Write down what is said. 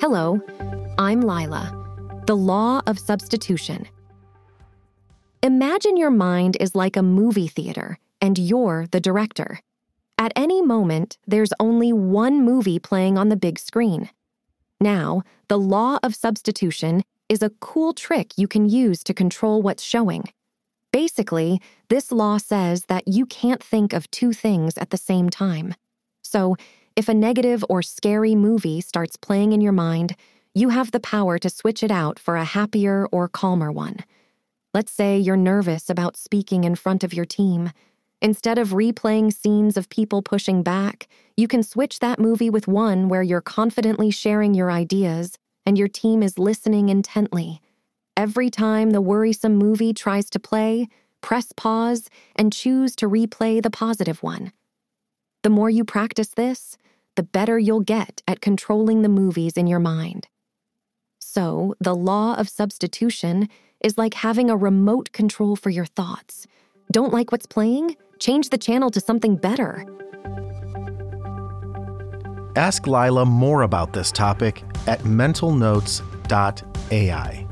Hello, I'm Lila. The Law of Substitution. Imagine your mind is like a movie theater and you're the director. At any moment, there's only one movie playing on the big screen. Now, the law of substitution is a cool trick you can use to control what's showing. Basically, this law says that you can't think of two things at the same time. So, if a negative or scary movie starts playing in your mind, you have the power to switch it out for a happier or calmer one. Let's say you're nervous about speaking in front of your team. Instead of replaying scenes of people pushing back, you can switch that movie with one where you're confidently sharing your ideas and your team is listening intently. Every time the worrisome movie tries to play, press pause and choose to replay the positive one. The more you practice this, the better you'll get at controlling the movies in your mind. So, the law of substitution is like having a remote control for your thoughts. Don't like what's playing? Change the channel to something better. Ask Lila more about this topic at mentalnotes.ai.